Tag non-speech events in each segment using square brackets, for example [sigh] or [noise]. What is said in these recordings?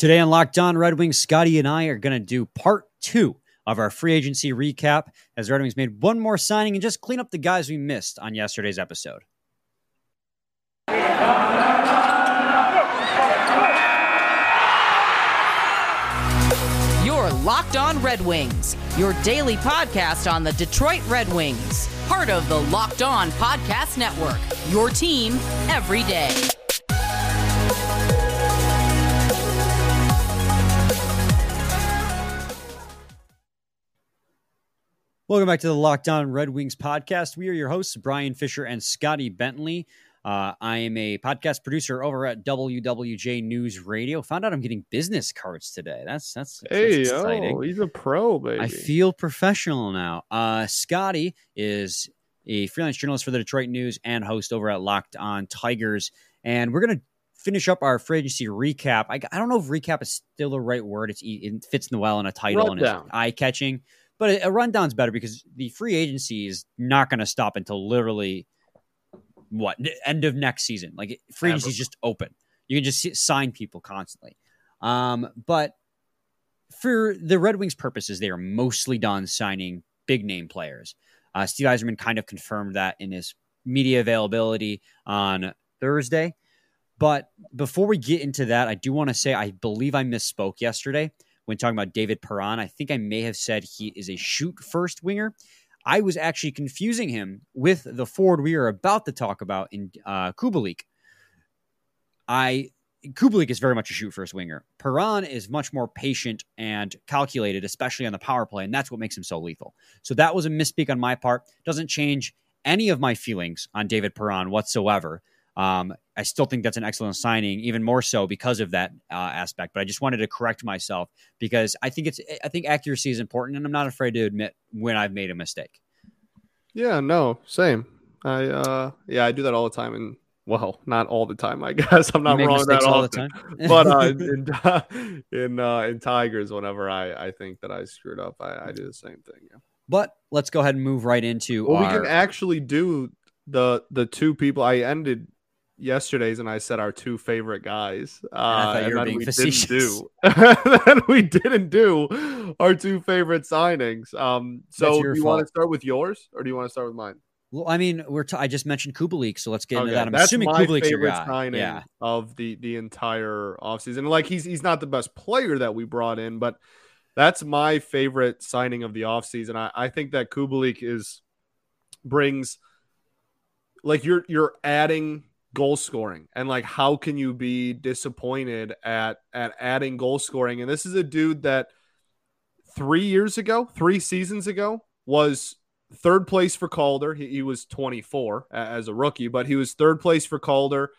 Today on Locked On Red Wings, Scotty and I are going to do part two of our free agency recap as Red Wings made one more signing and just clean up the guys we missed on yesterday's episode. Your Locked On Red Wings, your daily podcast on the Detroit Red Wings, part of the Locked On Podcast Network. Your team every day. Welcome back to the Locked On Red Wings podcast. We are your hosts, Brian Fisher and Scotty Bentley. Uh, I am a podcast producer over at WWJ News Radio. Found out I'm getting business cards today. That's that's, Hey, that's exciting. oh, he's a pro, baby. I feel professional now. Uh, Scotty is a freelance journalist for the Detroit News and host over at Locked On Tigers. And we're going to finish up our free agency recap. I, I don't know if recap is still the right word. It's, it fits in the well in a title and Rundown. it's eye catching. But a, rundown's better because the free agency is not going to stop until literally what end of next season. Like free agency is just open. You can just sign people constantly. Um, but for the Red Wings' purposes, they are mostly done signing big name players. Uh, Steve Yzerman kind of confirmed that in his media availability on Thursday. But before we get into that, I do want to say I believe I misspoke yesterday when talking about David Perron. I think I may have said he is a shoot first winger. I was actually confusing him with the forward we are about to talk about in uh, Kubalik. I Kubalik is very much a shoot first winger. Perron is much more patient and calculated, especially on the power play, and that's what makes him so lethal. So that was a misspeak on my part. Doesn't change any of my feelings on David Perron whatsoever. Um, I still think that's an excellent signing, even more so because of that uh, aspect. But I just wanted to correct myself because I think it's I think accuracy is important, and I'm not afraid to admit when I've made a mistake. yeah, no, same. I uh, yeah, I do that all the time, and well, not all the time, I [laughs] guess. I'm not wrong that all often. the time, [laughs] but uh, [laughs] in in uh, in Tigers, whenever I I think that I screwed up, I, I do the same thing. Yeah. but let's go ahead and move right into Well, we can actually do the the two people I ended yesterday's and I said our two favorite guys. Uh, I thought you were being we facetious. didn't do. [laughs] then we didn't do our two favorite signings. Um, so do you want to start with yours or do you want to start with mine? well, I mean, we're t- I just mentioned Kubalik, so let's get into that. I'm assuming Kubalik's your guy. signing Yeah, of the the entire offseason. Like he's he's not the best player that we brought in, but that's my favorite signing of the offseason. I, I think that Kubalik is brings like you're you're adding goal scoring and like how can you be disappointed at at adding goal scoring? And this is a dude that 3 years ago 3 seasons ago was third place for Calder. He, he was 24 as a rookie but he was third place for Calder.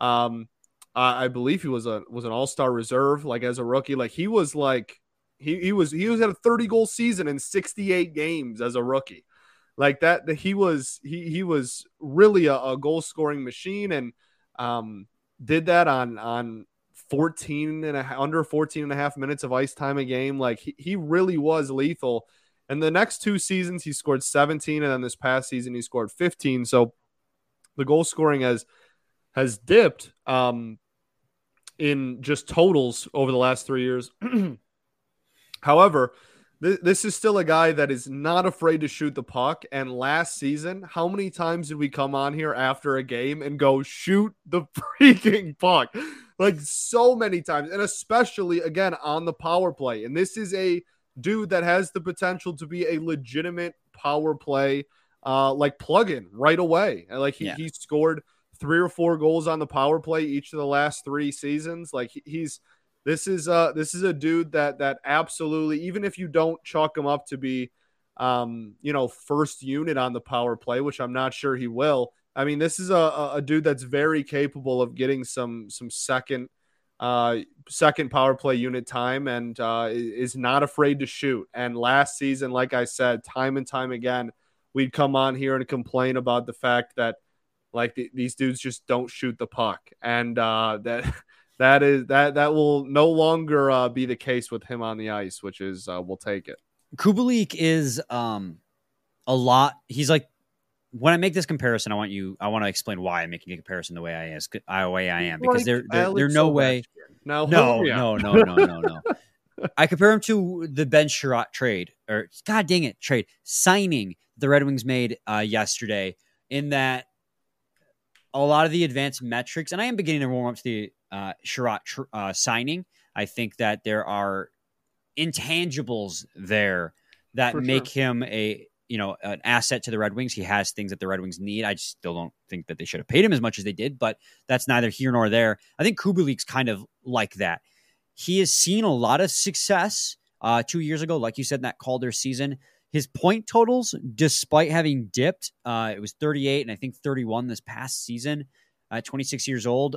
Um I, I believe he was a was an all-star reserve like as a rookie. Like he was like he, he was he was at a 30 goal season in 68 games as a rookie like that he was he he was really a, a goal scoring machine and um did that on on 14 and a, under 14 and a half minutes of ice time a game. Like he, he really was lethal. And the next two seasons he scored 17 and then this past season he scored 15 so the goal scoring has has dipped um in just totals over the last three years. [clears throat] However This is still a guy that is not afraid to shoot the puck. And last season, how many times did we come on here after a game and go shoot the [laughs] freaking puck? Like so many times, and especially again on the power play. And this is a dude that has the potential to be a legitimate power play, uh, like plug-in right away. And, Like he, Yeah. he scored three or four goals on the power play each of the last three seasons. Like he- he's this is uh this is a dude that that absolutely even if you don't chalk him up to be um you know first unit on the power play which i'm not sure he will i mean this is a, a- dude that's very capable of getting some some second uh second power play unit time and uh is not afraid to shoot. And last season like i said time and time again we'd come on here and complain about the fact that like th- these dudes just don't shoot the puck. And uh that [laughs] that is that that will no longer uh, be the case with him on the ice, which is uh, we'll take it. Kubalik is um a lot. He's like when I make this comparison, I want you. I want to explain why I'm making a comparison the way I is, uh, way I am because Like there, there Alex there's no way. No, No, no, no, no, no, no. I compare him to the Ben Chiarot trade, or God dang it, trade signing the Red Wings made uh, yesterday. In that, a lot of the advanced metrics, and I am beginning to warm up to the uh, Chiarot tr- uh, signing. I think that there are intangibles there that For make him a you know an asset to the Red Wings. He has things that the Red Wings need. I just still don't think that they should have paid him as much as they did, but that's neither here nor there. I think Kubalik's kind of like that. He has seen a lot of success uh, two years ago, like you said in that Calder season. His point totals, despite having dipped, uh, it was 38 and I think 31 this past season at 26 years old.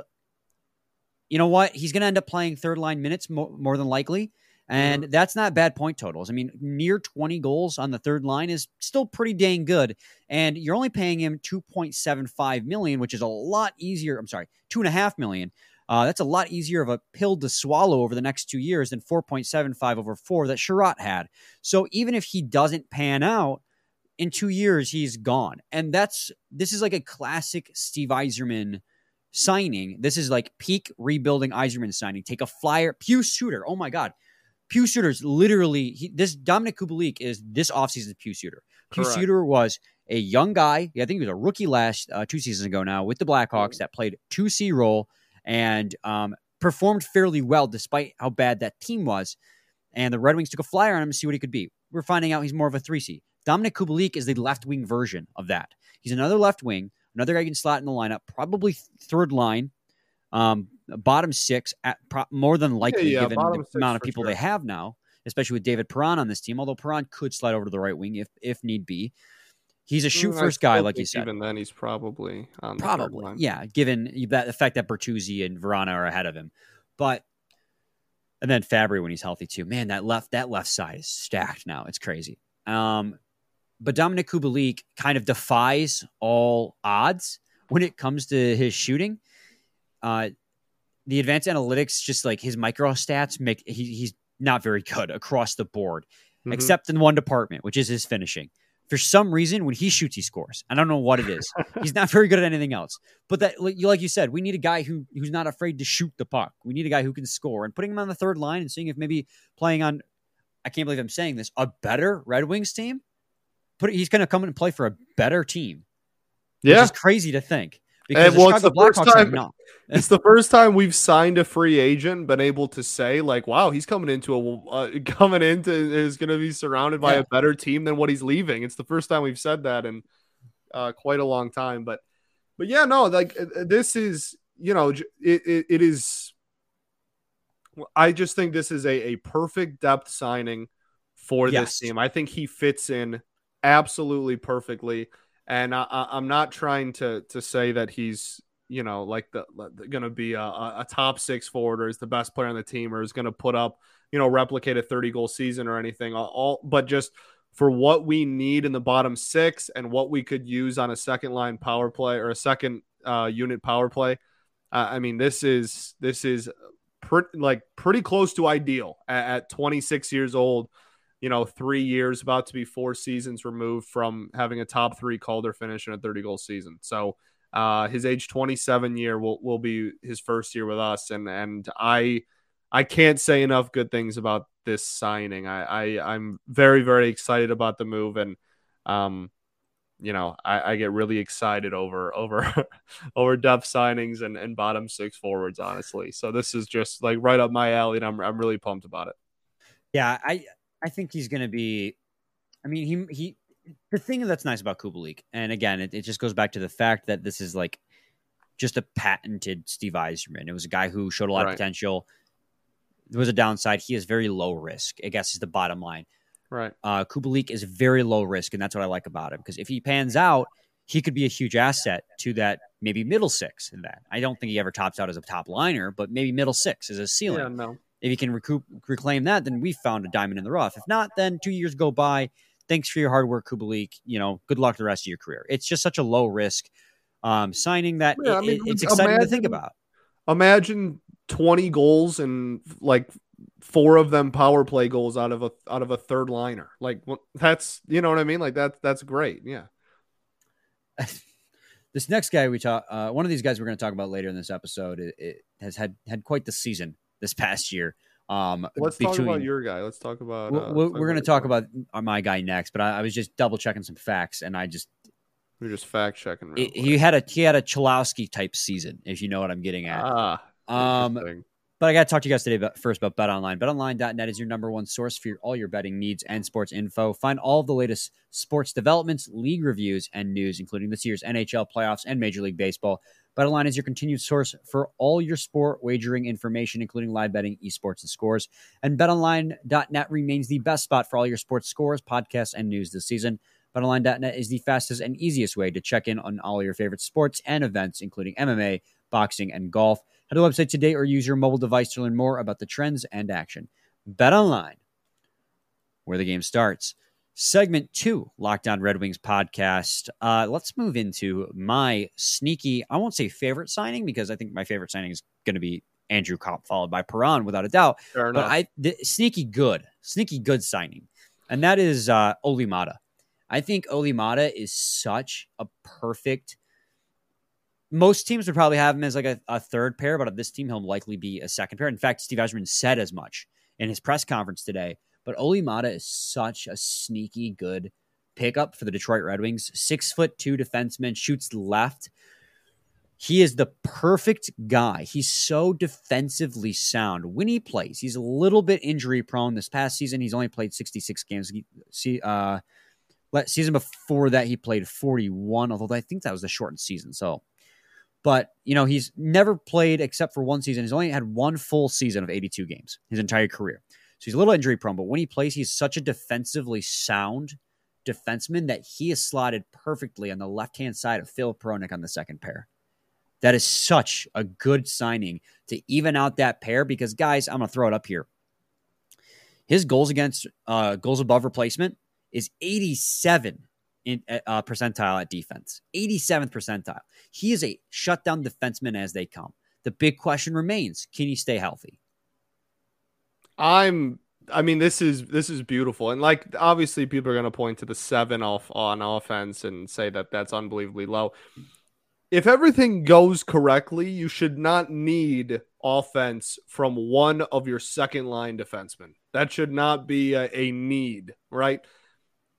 You know what? He's going to end up playing third line minutes more, more than likely. And that's not bad point totals. I mean, near 20 goals on the third line is still pretty dang good. And you're only paying him 2.75 million, which is a lot easier. I'm sorry, two and a half million. Uh, that's a lot easier of a pill to swallow over the next two years than 4.75 over four that Chiarot had. So even if he doesn't pan out in two years, he's gone. And that's this is like a classic Steve Yzerman signing. This is like peak rebuilding Yzerman signing. Take a flyer, Pius Suter. Oh my God. Pius Suter's literally he, this Dominic Kubalik is this offseason's Pius Suter. Pew Correct. Shooter was a young guy. I think he was a rookie last uh, two seasons ago now with the Blackhawks that played two C role and um, performed fairly well despite how bad that team was. And the Red Wings took a flyer on him to see what he could be. We're finding out he's more of a three C. Dominic Kubalik is the left wing version of that. He's another left wing, another guy you can slot in the lineup, probably third line, um, bottom six, at pro- more than likely yeah, given the amount of people sure. they have now, especially with David Perron on this team. Although Perron could slide over to the right wing if if need be. He's a shoot Mm, I first guy, like you said. Even then, he's probably on Probably, yeah. Given that the fact that Bertuzzi and Vrana are ahead of him, but and then Fabbri when he's healthy too. Man, that left that left side is stacked now. It's crazy. Um, but Dominic Kubalik kind of defies all odds when it comes to his shooting. Uh, the advanced analytics, just like his micro stats, make he, he's not very good across the board Mhm. except in one department, which is his finishing. For some reason, when he shoots, he scores. I don't know what it is. He's not very good at anything else. But that, like you, like you said, we need a guy who who's not afraid to shoot the puck. We need a guy who can score. And putting him on the third line and seeing if maybe playing on, I can't believe I'm saying this, a better Red Wings team. Put he's going to come in and play for a better team. Yeah, is crazy to think because And, the well, it's the first Blackhawks time- not. [laughs] it's the first time we've signed a free agent, been able to say like, "Wow, he's coming into a uh, [laughs] coming into is going to be surrounded by Yeah. a better team than what he's leaving." It's the first time we've said that in uh, quite a long time. But but yeah, no, like uh, this is you know it it, it is. I just think this is a, a perfect depth signing for Yes. this team. I think he fits in absolutely perfectly. And I, I'm not trying to to say that he's you know like the, going to be a, a top six forward or is the best player on the team or is going to put up you know replicate a 30 goal season or anything. All, all but just for what we need in the bottom six and what we could use on a second line power play or a second uh, unit power play. Uh, I mean, this is this is pretty like pretty close to ideal at, at 26 years old. You know, three years, about to be four seasons removed from having a top three Calder finish in a 30 goal season. So uh, his age 27 year will will be his first year with us, and and I I can't say enough good things about this signing. I, I I'm very very excited about the move, and um, you know I, I get really excited over over [laughs] over depth signings and, and bottom six forwards, honestly. So this is just like right up my alley, and I'm I'm really pumped about it. Yeah, I I think he's going to be. I mean, he he. The thing that's nice about Kubalik, and again, it, it just goes back to the fact that this is like just a patented Steve Yzerman. It was a guy who showed a lot Right. of potential. There was a downside. He is very low risk. I guess is the bottom line. Right. Uh, Kubalik is very low risk, and that's what I like about him. Because if he pans out, he could be a huge asset to that maybe middle six. In that, I don't think he ever tops out as a top liner, but maybe middle six is a ceiling Yeah. No. If you can recoup, reclaim that, then we found a diamond in the rough. If not, then two years go by. Thanks for your hard work, Kubalik. You know, good luck the rest of your career. It's just such a low risk um, signing that Yeah, I mean, it's exciting to think about. Imagine 20 goals and like four of them power play goals out of a out of a third liner. Like what- that's you know what I mean. Like that that's great. Yeah. [laughs] this next guy we talk, uh, one of these guys we're going to talk about later in this episode, it, it has had had quite the season this past year. Um, Let's talk about your guy. Let's talk about. Uh, we're, we're going to talk about my guy next, but I, I was just double checking some facts, and I just we're just fact checking. It, he had a he had a Cholowski type season, if you know what I'm getting at. Ah, um, but I got to talk to you guys today about, first about BetOnline. BetOnline.net is your number one source for your, all your betting needs and sports info. Find all of the latest sports developments, league reviews, and news, including this year's NHL playoffs and Major League Baseball. BetOnline is your continued source for all your sport wagering information, including live betting, esports, and scores. And BetOnline.net remains the best spot for all your sports scores, podcasts, and news this season. BetOnline.net is the fastest and easiest way to check in on all your favorite sports and events, including MMA, boxing, and golf. Head to the website today or use your mobile device to learn more about the trends and action. Bet online, where the game starts. Segment two, Locked On Red Wings podcast. Uh, let's move into my sneaky, I won't say favorite signing because I think my favorite signing is going to be Andrew Copp, followed by Perron, without a doubt. Fair but I the, sneaky good, sneaky good signing, and that is uh, Olli Maatta. I think Olli Maatta is such a perfect most teams would probably have him as like a, a, third pair, but of this team, he'll likely be a second pair. In fact, Steve Yzerman said as much in his press conference today. But Olli Maatta is such a sneaky good pickup for the Detroit Red Wings. Six foot two defenseman, shoots left. He is the perfect guy. He's so defensively sound when he plays. He's a little bit injury prone. This past season, he's only played 66 games. See, uh, season before that, he played 41, although I think that was the shortened season. So but, you know, he's never played except for one season. He's only had one full season of 82 games his entire career. So he's a little injury prone, but when he plays, he's such a defensively sound defenseman that he is slotted perfectly on the left hand side of Phil Hronek on the second pair. That is such a good signing to even out that pair because, guys, I'm going to throw it up here. His goals against uh, goals above replacement is 87 in uh, percentile at defense, 87th percentile. He is a shutdown defenseman as they come. The big question remains: Can he stay healthy? I'm. I mean, this is this is beautiful, and like obviously, people are going to point to the seven off on offense and say that that's unbelievably low. If everything goes correctly, you should not need offense from one of your second line defensemen. That should not be a, a need, right?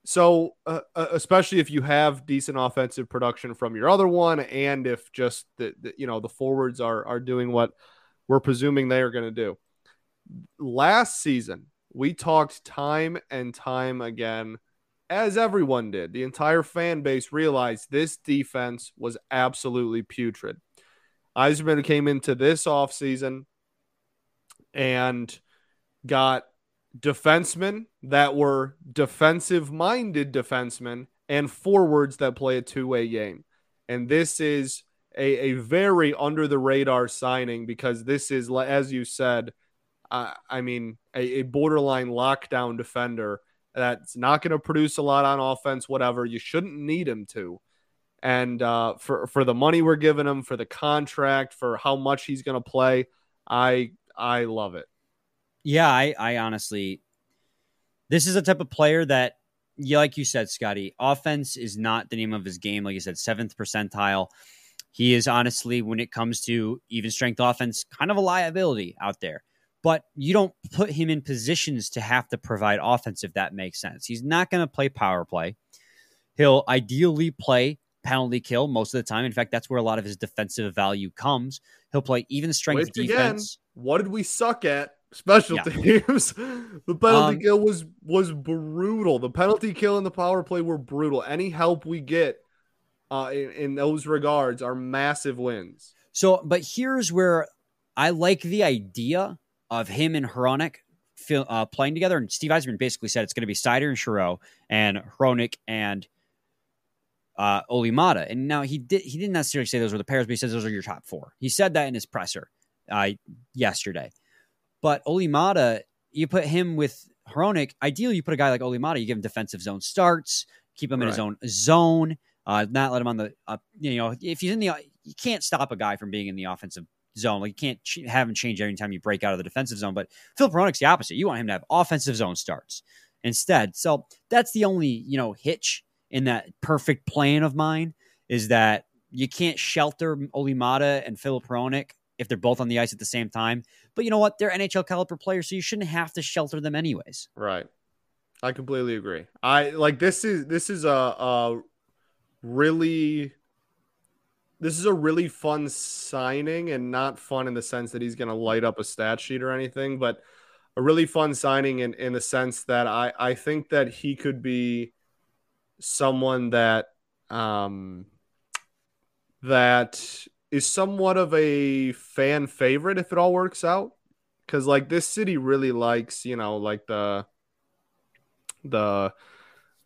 So, uh, uh, especially if you have decent offensive production from your other one, and if just the, the you know the forwards are are doing what we're presuming they are going to do. Last season, we talked time and time again, as everyone did. The entire fan base realized this defense was absolutely putrid. Yzerman came into this offseason and got defensemen that were defensive minded defensemen and forwards that play a two way game. And this is a, a very under the radar signing because this is, as you said, uh, I mean, a, a borderline lockdown defender that's not going to produce a lot on offense, whatever. You shouldn't need him to. And uh, for for the money we're giving him, for the contract, for how much he's going to play, I I love it. Yeah, I, I honestly, this is a type of player that, yeah, like you said, Scotty, offense is not the name of his game. Like you said, seventh percentile. He is honestly, when it comes to even strength offense, kind of a liability out there. But you don't put him in positions to have to provide offense, if that makes sense. He's not going to play power play. He'll ideally play penalty kill most of the time. In fact, that's where a lot of his defensive value comes. He'll play even strength Wait, defense. Again, what did we suck at? special yeah. teams. [laughs] the penalty um, kill was was brutal. The penalty kill and the power play were brutal. Any help we get uh, in, in those regards are massive wins. So, but here's where I like the idea of him and Hronek uh, playing together. And Steve Yzerman basically said it's going to be Seider and Chiarot and Hronek and uh, Olli Maatta. And now he did he didn't necessarily say those were the pairs, but he says those are your top four. He said that in his presser uh, yesterday. But Olli Maatta, you put him with Hronek. Ideally, you put a guy like Olli Maatta. You give him defensive zone starts, keep him in his own zone, uh, not let him on the, uh, you know, if he's in the, you can't stop a guy from being in the offensive zone. Like you can't ch- have him change every time you break out of the defensive zone. But Philip Hronek's the opposite. You want him to have offensive zone starts instead. So that's the only, you know, hitch in that perfect plan of mine is that you can't shelter Olli Maatta and Philip Hronek if they're both on the ice at the same time. But you know what? They're NHL caliber players, so you shouldn't have to shelter them anyways. Right. I completely agree. I like this is this is a, a really this is a really fun signing and not fun in the sense that he's going to light up a stat sheet or anything, but a really fun signing in, in the sense that I, I think that he could be someone that um, that is somewhat of a fan favorite if it all works out. Cause like this city really likes, you know, like the the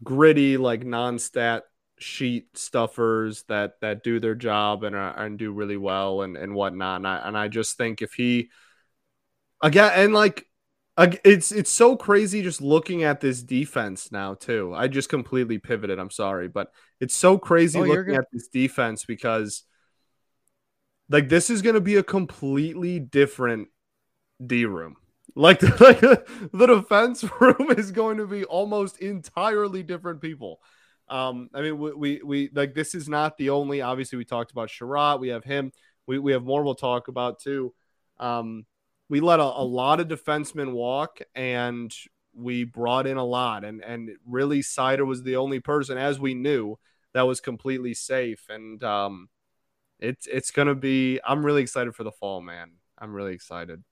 gritty, like non-stat sheet stuffers that that do their job and uh, and do really well and and whatnot. And I and I just think if he again and like it's it's so crazy just looking at this defense now too. I just completely pivoted. I'm sorry, but it's so crazy Oh, looking at this defense because like this is going to be a completely different D room. Like, [laughs] like the defense [laughs] room is going to be almost entirely different people. Um, I mean, we, we, we like this is not the only. Obviously, we talked about Chiarot. We have him. We, we have more. We'll talk about too. Um, we let a, a lot of defensemen walk, and we brought in a lot. And and really, Seider was the only person, as we knew, that was completely safe. And um, it's it's gonna be. I'm really excited for the fall, man. I'm really excited.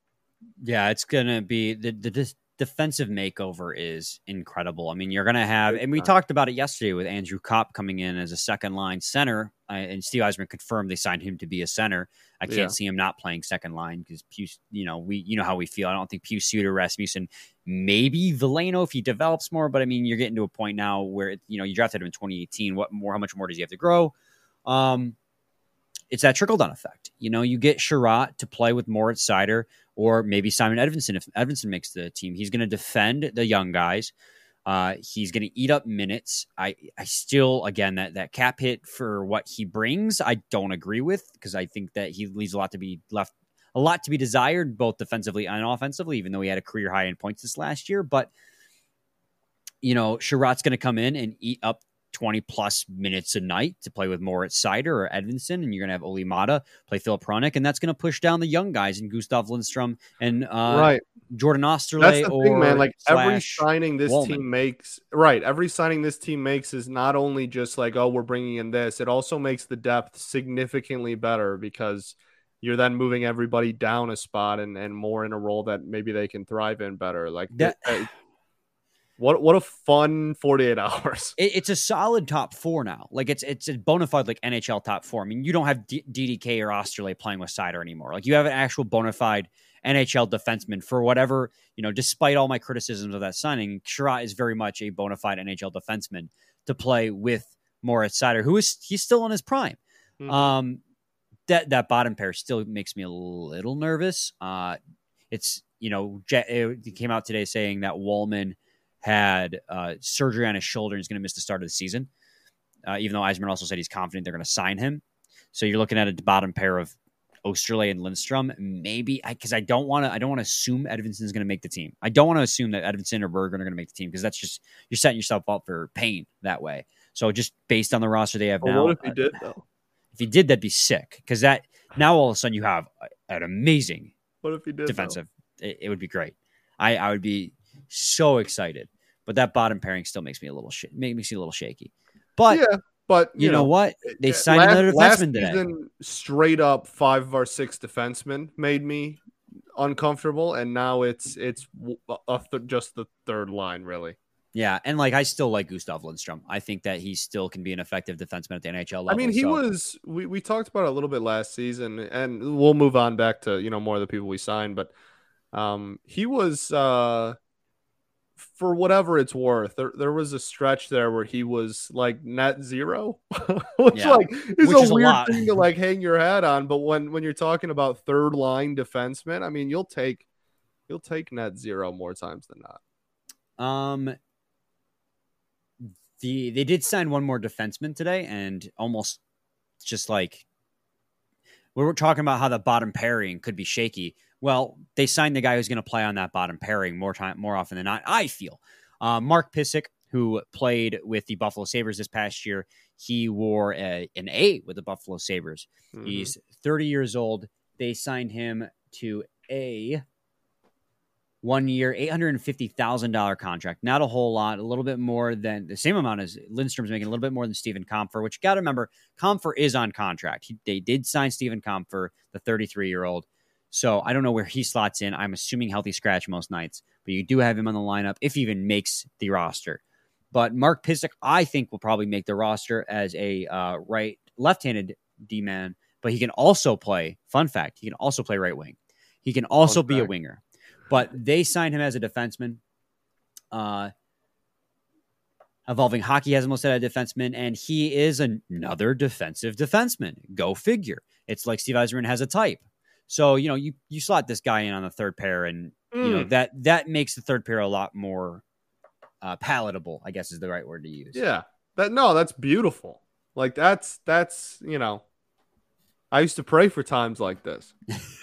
Yeah, it's gonna be the the defensive makeover is incredible. I mean, you're gonna have, and we talked about it yesterday with Andrew Copp coming in as a second line center, uh, and Steve Yzerman confirmed they signed him to be a center. I can't Yeah. see him not playing second line because Pew, you know, we you know how we feel. I don't think Pius Suter, Rasmussen, maybe Veleno if he develops more, but I mean, you're getting to a point now where you know you drafted him in 2018. What more? How much more does he have to grow? Um, it's that trickle down effect. You know, you get Chiarot to play with Moritz Seider or maybe Simon Edvinsson if Edvinsson makes the team. He's going to defend the young guys. Uh, he's going to eat up minutes. I, I still, again, that that cap hit for what he brings, I don't agree with because I think that he leaves a lot to be left, a lot to be desired, both defensively and offensively. Even though he had a career high in points this last year, but you know, Chiarot's going to come in and eat up 20 plus minutes a night to play with Moritz Seider or Edvinsson, and you're going to have Olli Maatta play Phil Hronek, and that's going to push down the young guys in Gustav Lindstrom and uh, right. Jordan Oesterle. That's the or thing, man. Like every signing this Walman. team makes, right? Every signing this team makes is not only just like, oh, we're bringing in this. It also makes the depth significantly better because you're then moving everybody down a spot and and more in a role that maybe they can thrive in better. Like That- uh, what what a fun 48 [laughs] hours. it, it's a solid top four now. Like it's it's a bona fide like NHL top four. I mean, you don't have D- DDK or Oesterle playing with Seider anymore. Like you have an actual bona fide NHL defenseman for whatever you know. Despite all my criticisms of that signing, Chiarot is very much a bona fide NHL defenseman to play with Moritz Seider, who is he's still in his prime. Mhm. Um, that that bottom pair still makes me a little nervous. Uh, it's you know it came out today saying that Walman had uh, surgery on his shoulder and is going to miss the start of the season. Uh, even though Yzerman also said he's confident they're going to sign him, so you're looking at a bottom pair of Oesterle and Lindstrom. Maybe because I, don't want to. I don't want to assume Edvinsson's going to make the team. I don't want to assume that Edvinsson or Bergen are going to make the team because that's just you're setting yourself up for pain that way. So just based on the roster they have But now, what if he uh, did though? if he did, that'd be sick. Because that now all of a sudden you have an amazing What if he did? defensive. It, it would be great. I, I would be so excited. But that bottom pairing still makes me a little sh- make me a little shaky. But yeah, but you, know, what? They uh, signed last, another last defenseman today. season, straight up five of our six defensemen made me uncomfortable, and now it's it's th- just the third line really. Yeah, and like I still like Gustav Lindstrom. I think that he still can be an effective defenseman at the NHL level. I mean, he so- was. We, we talked about it a little bit last season, and we'll move on back to you know more of the people we signed, but um, he was uh, for whatever it's worth. There there was a stretch there where he was like net zero, [laughs] which Yeah. like is Which a is weird lot. thing to like hang your hat on. But when when you're talking about third line defensemen, I mean, you'll take you'll take net zero more times than not. Um, the they did sign one more defenseman today, and almost just like we were talking about how the bottom pairing could be shaky. Well, they signed the guy who's going to play on that bottom pairing more time, more often than not. I feel uh, Mark Pysyk, who played with the Buffalo Sabres this past year, he wore a, an A with the Buffalo Sabres. Mhm. He's 30 years old. they signed him to a one year, $850,000 contract. Not a whole lot, a little bit more than the same amount as Lindstrom's making, a little bit more than Steven Kampfer, which you got to remember, Kampfer is on contract. He, they did sign Steven Kampfer, the 33 year old. So I don't know where he slots in. I'm assuming healthy scratch most nights, but you do have him on the lineup if he even makes the roster. But Mark Pysyk, I think, will probably make the roster as a uh, right left-handed D man, but he can also play. Fun fact: he can also play right wing. He can also fun be fact. a winger. But they signed him as a defenseman. Uh, Evolving Hockey has listed as a defenseman, and he is another defensive defenseman. Go figure. It's like Steve Yzerman has a type. So you know you you slot this guy in on the third pair, and mm. you know mm. that that makes the third pair a lot more uh, palatable. I guess is the right word to use. Yeah, that no, that's beautiful. Like that's that's you know, I used to pray for times like this. [laughs]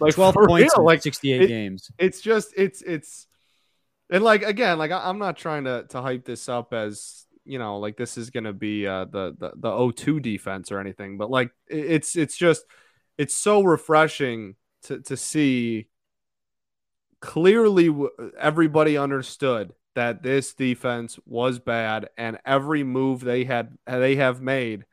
like twelve points, real, like sixty-eight it, games. It's just it's it's, and like again, like I, am not trying to to hype this up as you know, like this is gonna be uh, the the the O2 defense or anything, but like it's it's just it's so refreshing to to see. Clearly, everybody understood that this defense was bad and every move they had they have made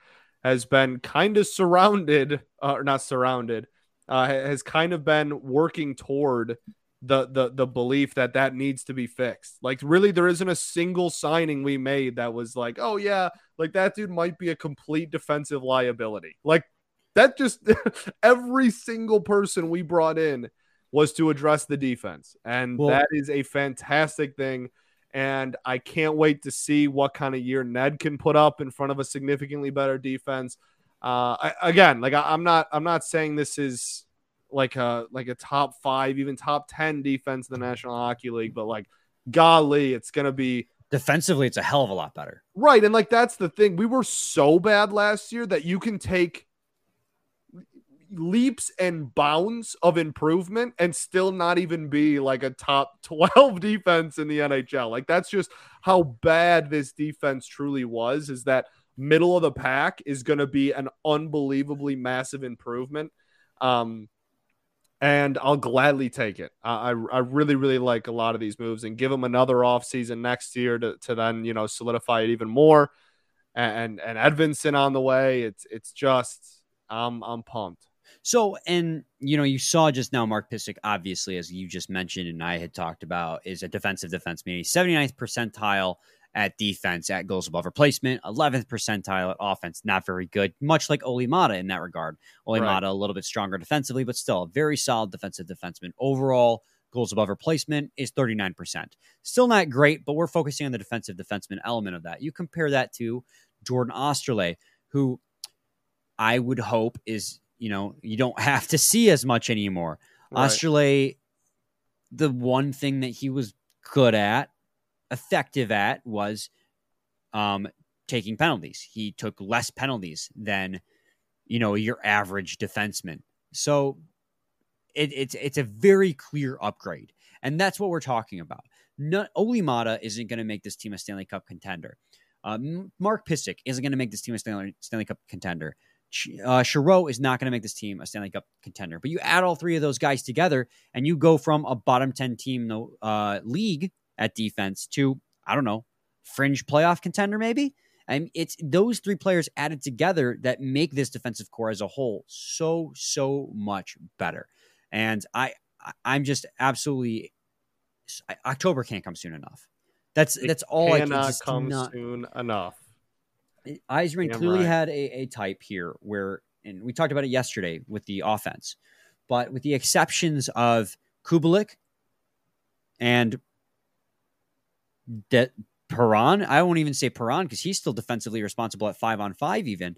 has been kind of surrounded uh, or not surrounded uh, has kind of been working toward the the the belief that that needs to be fixed. Like really there isn't a single signing we made that was like, "Oh yeah, like that dude might be a complete defensive liability." Like that just [laughs] every single person we brought in was to address the defense. And well, that is a fantastic thing and I can't wait to see what kind of year Ned can put up in front of a significantly better defense. Uh, I, again, like I, am not, I'm not saying this is like a like a top five, even top ten defense in the National Hockey League, but like, golly, it's gonna be defensively, it's a hell of a lot better, right? And like that's the thing, we were so bad last year that you can take leaps and bounds of improvement and still not even be like a top [laughs] 12 defense in the NHL. Like that's just how bad this defense truly was is that middle of the pack is going to be an unbelievably massive improvement. Um and I'll gladly take it. I, I really, really like a lot of these moves and give them another offseason next year to, to then, you know, solidify it even more. And, and Edvinsson on the way. It's it's just I'm I'm pumped. So, and you know, you saw just now Mark Pysyk, obviously, as you just mentioned and I had talked about, is a defensive defense meaning 79th percentile at defense at goals above replacement, 11th percentile at offense, not very good, much like Olli Maatta in that regard. Olli Maatta right. A little bit stronger defensively, but still a very solid defensive defenseman. Overall, goals above replacement is 39%. Still not great, but we're focusing on the defensive defenseman element of that. You compare that to Jordan Oesterle, who I would hope is you know, you don't have to see as much anymore. Right. The one thing that he was good at, effective at, was um, taking penalties. He took less penalties than, you know, your average defenseman. So it, it's it's a very clear upgrade, and that's what we're talking about. No, Olli Maatta isn't going to make this team a Stanley Cup contender. Uh, Mark Pysyk isn't going to make this team a Stanley, Stanley Cup contender uh, Chiarot is not going to make this team a Stanley Cup contender. But you add all three of those guys together, and you go from a bottom ten team uh, league at defense to I don't know fringe playoff contender maybe. And it's those three players added together that make this defensive core as a whole so so much better. And I I'm just absolutely October can't come soon enough. That's it that's all I can come not, soon enough. Yzerman clearly right. had a, a type here where, and we talked about it yesterday with the offense, but with the exceptions of Kubalik and De- Perron, I won't even say Perron because he's still defensively responsible at five on five, even.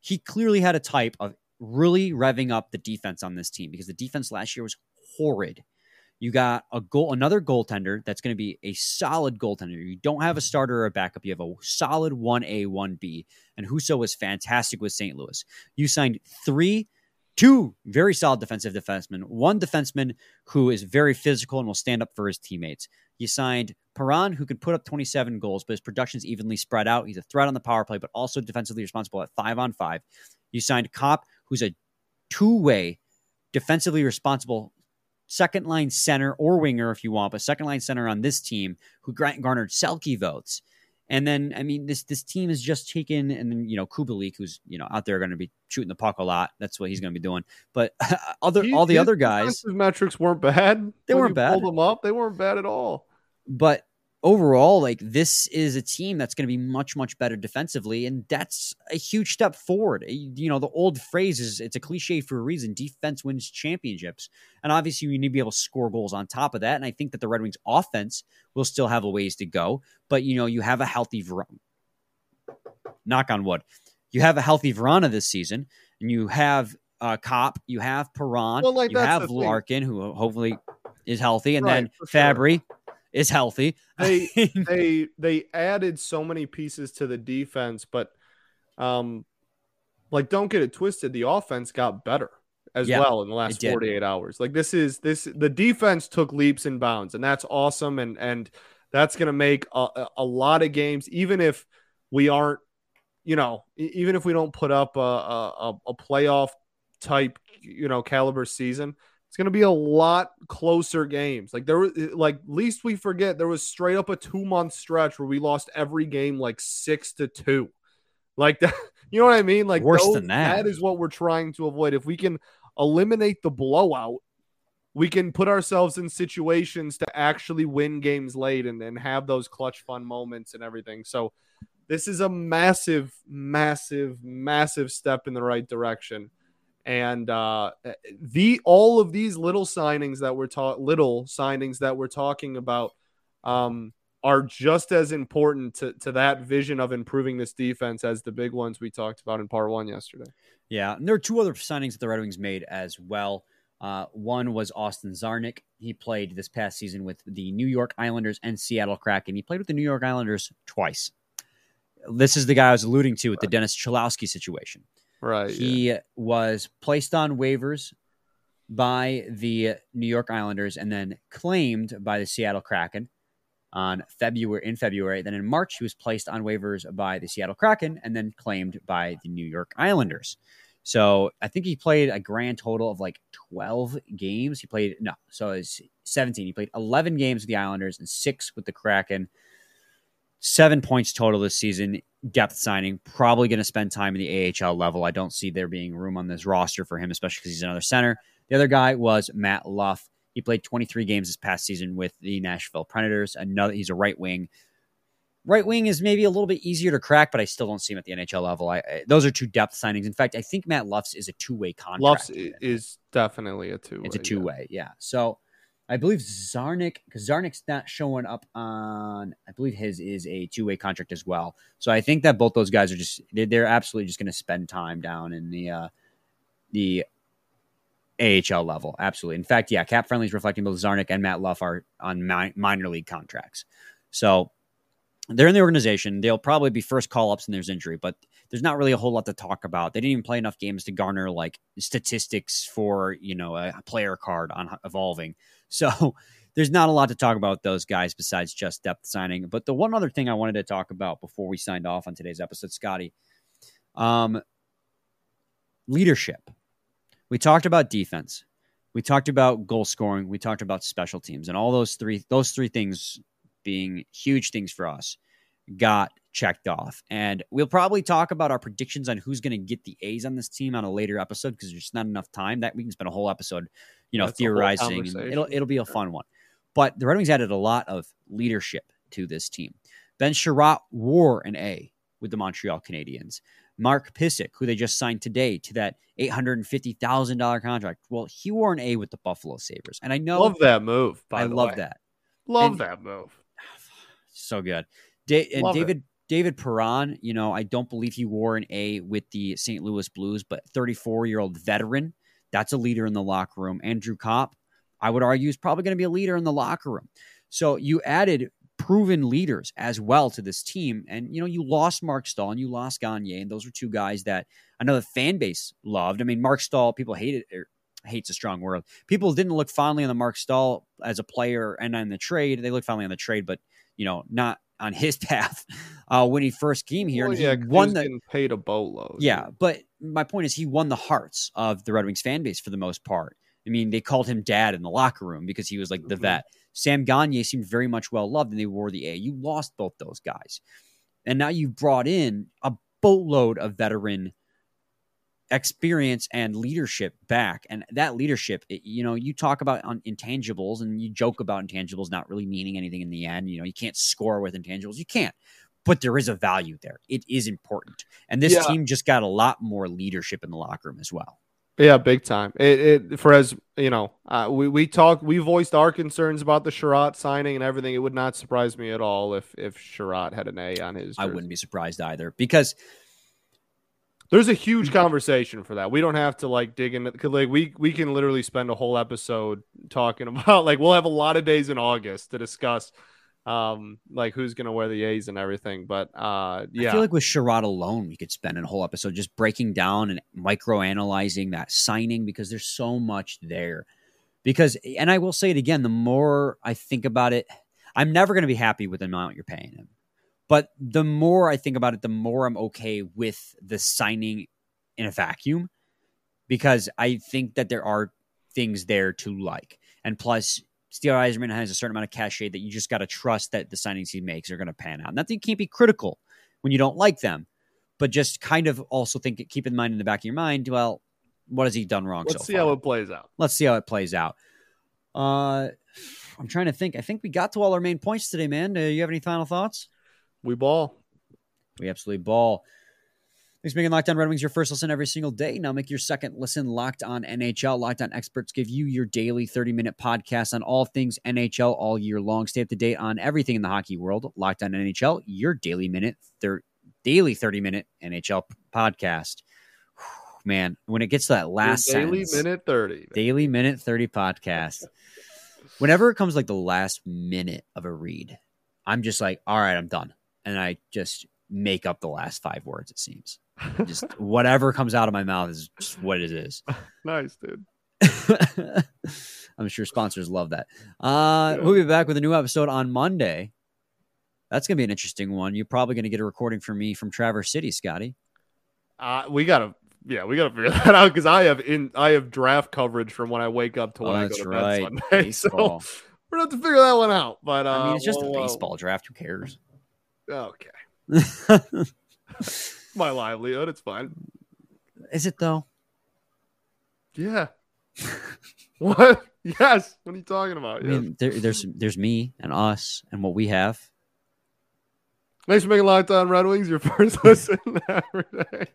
He clearly had a type of really revving up the defense on this team because the defense last year was horrid. You got a goal, another goaltender that's going to be a solid goaltender. You don't have a mm-hmm. starter or a backup. You have a solid 1A, 1B. And Husso was fantastic with St. Louis. You signed three, two very solid defensive defensemen, one defenseman who is very physical and will stand up for his teammates. You signed Perron, who can put up 27 goals, but his production's evenly spread out. He's a threat on the power play, but also defensively responsible at five on five. You signed Copp, who's a two way defensively responsible second line center or winger if you want, but second line center on this team who grant garnered Selke votes. And then, I mean, this this team is just taken, and then you know Kubalik, who's you know out there going to be shooting the puck a lot. That's what he's going to be doing. But [laughs] other he, all the other guys, metrics weren't bad. They weren't bad. Pulled them up. They weren't bad at all. But overall, like this is a team that's going to be much, much better defensively. And that's a huge step forward. You know, the old phrase is it's a cliche for a reason defense wins championships. And obviously, you need to be able to score goals on top of that. And I think that the Red Wings offense will still have a ways to go. But, you know, you have a healthy, knock on wood, you have a healthy Vrana this season, and you have uh, Copp, you have Perron, well, like you have Larkin, who hopefully is healthy, and right, then Fabbri. Sure is healthy. [laughs] They they they added so many pieces to the defense, but um like don't get it twisted, the offense got better as yeah, well in the last 48 hours. Like this is this the defense took leaps and bounds and that's awesome and and that's going to make a, a lot of games even if we aren't you know, even if we don't put up a, a, a playoff type, you know, caliber season, it's going to be a lot closer games. Like there was eh, like least we forget there was straight up a 2 month stretch where we lost every game like 6 to 2. Like [laughs] that you know what I mean? Like worse those, than that. That is what we're trying to avoid. If we can eliminate the blowout, we can put ourselves in situations to actually win games late and then have those clutch fun moments and everything. So this is a massive, massive, massive step in the right direction. And uh, the all of these little signings that we're talking little signings that we're talking about um, are just as important to, to that vision of improving this defense as the big ones we talked about in part one yesterday. Yeah, and there are two other signings that the Red Wings made as well. Uh, one was Austin Czarnik. He played this past season with the New York Islanders and Seattle Kraken. He played with the New York Islanders twice. This is the guy I was alluding to with the Dennis Cholowski situation. Right. He yeah. was placed on waivers by the New York Islanders and then claimed by the Seattle Kraken on February in February. Then in March, he was placed on waivers by the Seattle Kraken and then claimed by the New York Islanders. So I think he played a grand total of like 12 games. He played no, so it's 17. He played 11 games with the Islanders and six with the Kraken. Seven points total this season depth signing, probably going to spend time in the AHL level. I don't see there being room on this roster for him, especially because he's another center. The other guy was Matt Luff. He played 23 games this past season with the Nashville Predators. Another, he's a right wing. Right wing is maybe a little bit easier to crack, but I still don't see him at the NHL level. I, I, those are two depth signings. In fact, I think Matt Luff's is a two way contract. Luff's is definitely a two. It's a two way, yeah. yeah. So I believe Czarnik, because Czarnik's not showing up on, I believe his is a two way contract as well. So I think that both those guys are just, they're absolutely just going to spend time down in the, uh, the AHL level. Absolutely. In fact, yeah, cap friendly is reflecting both Czarnik and Matt Luff are on mi- minor league contracts. So they're in the organization. They'll probably be first call ups and there's injury, but there's not really a whole lot to talk about. They didn't even play enough games to garner like statistics for, you know, a, a player card on evolving. [laughs] So there's not a lot to talk about those guys besides just depth signing. But the one other thing I wanted to talk about before we signed off on today's episode, Scotty, um, leadership. We talked about defense. We talked about goal scoring. We talked about special teams, and all those three those three things being huge things for us got checked off. And we'll probably talk about our predictions on who's going to get the A's on this team on a later episode because there's not enough time that we can spend a whole episode, you know, That's theorizing. It'll it'll be a fun one. But the Red Wings added a lot of leadership to this team. Ben Chiarot wore an A with the Montreal Canadiens. Mark Pysyk, who they just signed today to that eight hundred and fifty thousand dollar contract, well, he wore an A with the Buffalo Sabres, and I know love that move. I love way. that. Love and, that move. [sighs] So good. Da- and David it. David Perron, you know, I don't believe he wore an A with the St. Louis Blues, but 34 year old veteran, that's a leader in the locker room. Andrew Copp, I would argue, is probably going to be a leader in the locker room. So you added proven leaders as well to this team. And, you know, you lost Marc Staal and you lost Gagne. And those were two guys that I know the fan base loved. I mean, Marc Staal, people hated, er, hate's a strong word. People didn't look fondly on the Marc Staal as a player and on the trade. They looked fondly on the trade, but, you know, not on his [laughs] path uh, when he first came here. Well, and he won the paid a boatload. Yeah, but my point is he won the hearts of the Red Wings fan base for the most part. I mean, they called him dad in the locker room because he was like the Mhm. vet. Sam Gagne seemed very much well loved, and they wore the A. You lost both those guys, and now you've brought in a boatload of veteran experience and leadership back. And that leadership, it- you know, you talk about on intangibles and you joke about intangibles not really meaning anything in the end. You know, you can't score with intangibles. You can't. But there is a value there. It is important. And this Yeah. team just got a lot more leadership in the locker room as well. Yeah, big time. It, it for as you know, uh, we we talked, we voiced our concerns about the Chiarot signing and everything. It would not surprise me at all if if Chiarot had an A on his. I wouldn't be surprised either because There's a huge conversation for that. We don't have to like dig into because like we we can literally spend a whole episode talking [laughs] about like we'll have a lot of days in August to discuss um like who's gonna wear the A's and everything. But uh yeah, I feel like with Chiarot alone, we could spend a whole episode just breaking down and micro analyzing that signing because there's so much there. Because, and I will say it again, the more I think about it, I'm never going to be happy with the amount you're paying him. But the more I think about it, the more I'm okay with the signing in a vacuum because I think that there are things there to like. And plus, Steve Yzerman has a certain amount of cachet that you just got to trust that the signings he makes are going to pan out. Not that you can't be critical when you don't like them, but just kind of also think, keep in mind in the back of your mind, well, what has he done wrong let's so see far? how it plays out. Let's see how it plays out. Uh, I'm trying to think. I think we got to all our main points today, man. Do you have any final thoughts? We ball. We absolutely ball. Thanks for making Locked On Red Wings your first listen every single day. Now make your second listen Locked On NHL. Locked On experts give you your daily 30 minute podcast on all things NHL all year long. Stay up to date on everything in the hockey world. Locked On NHL, your daily minute, thir- daily 30 minute NHL podcast. Whew, Man, when it gets to that last Your daily sentence, minute thirty. daily minute 30 podcast. Whenever it comes like the last minute of a read, I'm just like, all right, I'm done. And I just make up the last five words, it seems. [laughs] Just whatever comes out of my mouth is just what it is. [laughs] nice, dude. [laughs] I'm sure sponsors love that. Uh, we'll be back with a new episode on Monday. That's going to be an interesting one. You're probably going to get a recording from me from Traverse City, Scotty. Uh, we gotta, yeah, we gotta figure that out because I have in, I have draft coverage from when I wake up to when Oh, I go to right. bed Sunday. So we're gonna have to figure that one out. But uh, I mean, it's just we'll, a uh, baseball draft. Who cares? Okay, [laughs] my livelihood. It's fine. Is it though? Yeah. [laughs] what? Yes. What are you talking about? I Yes. mean, there, there's there's me and us and what we have. Thanks for making Locked On Red Wings your first [laughs] listen every day.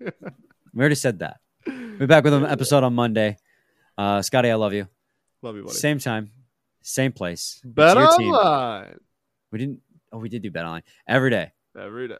We already said that. We'll be back with an episode on Monday. Uh, Scotty, I love you. Love you, buddy. Same time, same place. It's Bet team. online We didn't. Oh, we did do bet online every day. every day.